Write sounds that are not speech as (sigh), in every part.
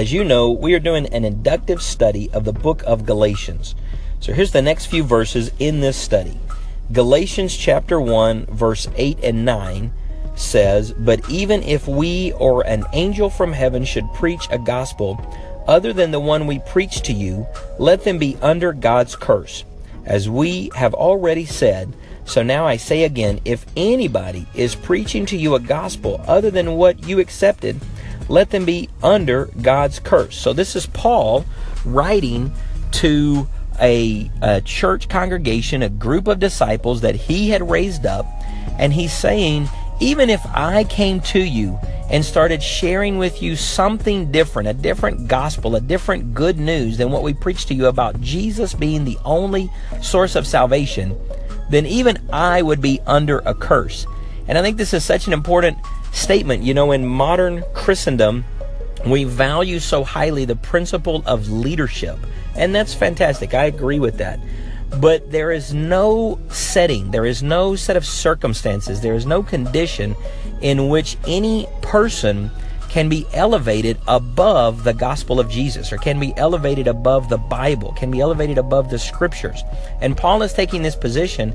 As you know, we are doing an inductive study of the book of Galatians. So here's the next few verses in this study. Galatians chapter 1, verse 8 and 9 says, But even if we or an angel from heaven should preach a gospel other than the one we preach to you, let them be under God's curse. As we have already said, so now I say again, if anybody is preaching to you a gospel other than what you accepted, let them be under God's curse. So this is Paul writing to a, a, church congregation, a group of disciples that he had raised up, and he's saying, even if I came to you and started sharing with you something different, a different gospel, a different good news than what we preached to you about Jesus being the only source of salvation, then even I would be under a curse. And I think this is such an important statement. You know, in modern Christendom, we value so highly the principle of leadership. And that's fantastic. I agree with that. But there is no setting, there is no set of circumstances, there is no condition in which any person can be elevated above the gospel of Jesus or can be elevated above the Bible, can be elevated above the scriptures. And Paul is taking this position,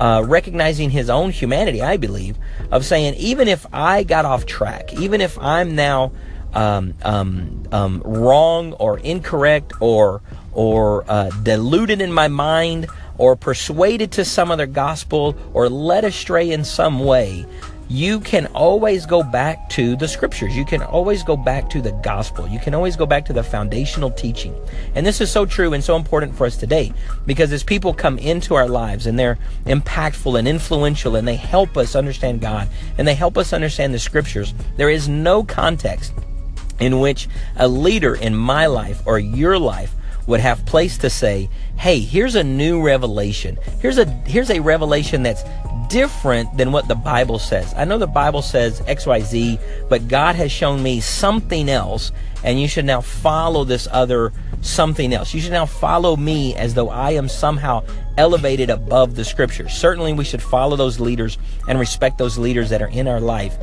uh, recognizing his own humanity, I believe, of saying, even if I got off track, even if I'm now um, um, um, wrong or incorrect or or uh, deluded in my mind or persuaded to some other gospel or led astray in some way, you can always go back to the scriptures. You can always go back to the gospel. You can always go back to the foundational teaching. And this is so true and so important for us today because as people come into our lives and they're impactful and influential and they help us understand God and they help us understand the scriptures, there is no context in which a leader in my life or your life would have place to say, "Hey, here's a new revelation. Here's a here's a revelation that's different than what the Bible says. I know the Bible says XYZ, but God has shown me something else, and you should now follow this other something else. You should now follow me as though I am somehow elevated above the scriptures. Certainly, we should follow those leaders and respect those leaders that are in our life,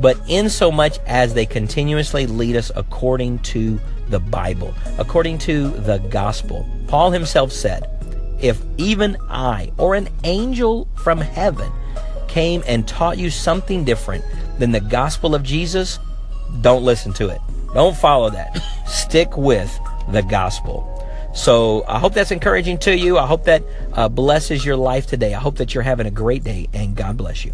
but in so much as they continuously lead us according to the Bible, according to the gospel. Paul himself said, If even I or an angel from heaven came and taught you something different than the gospel of Jesus, don't listen to it. Don't follow that. (laughs) Stick with the gospel. So I hope that's encouraging to you. I hope that uh, blesses your life today. I hope that you're having a great day and God bless you.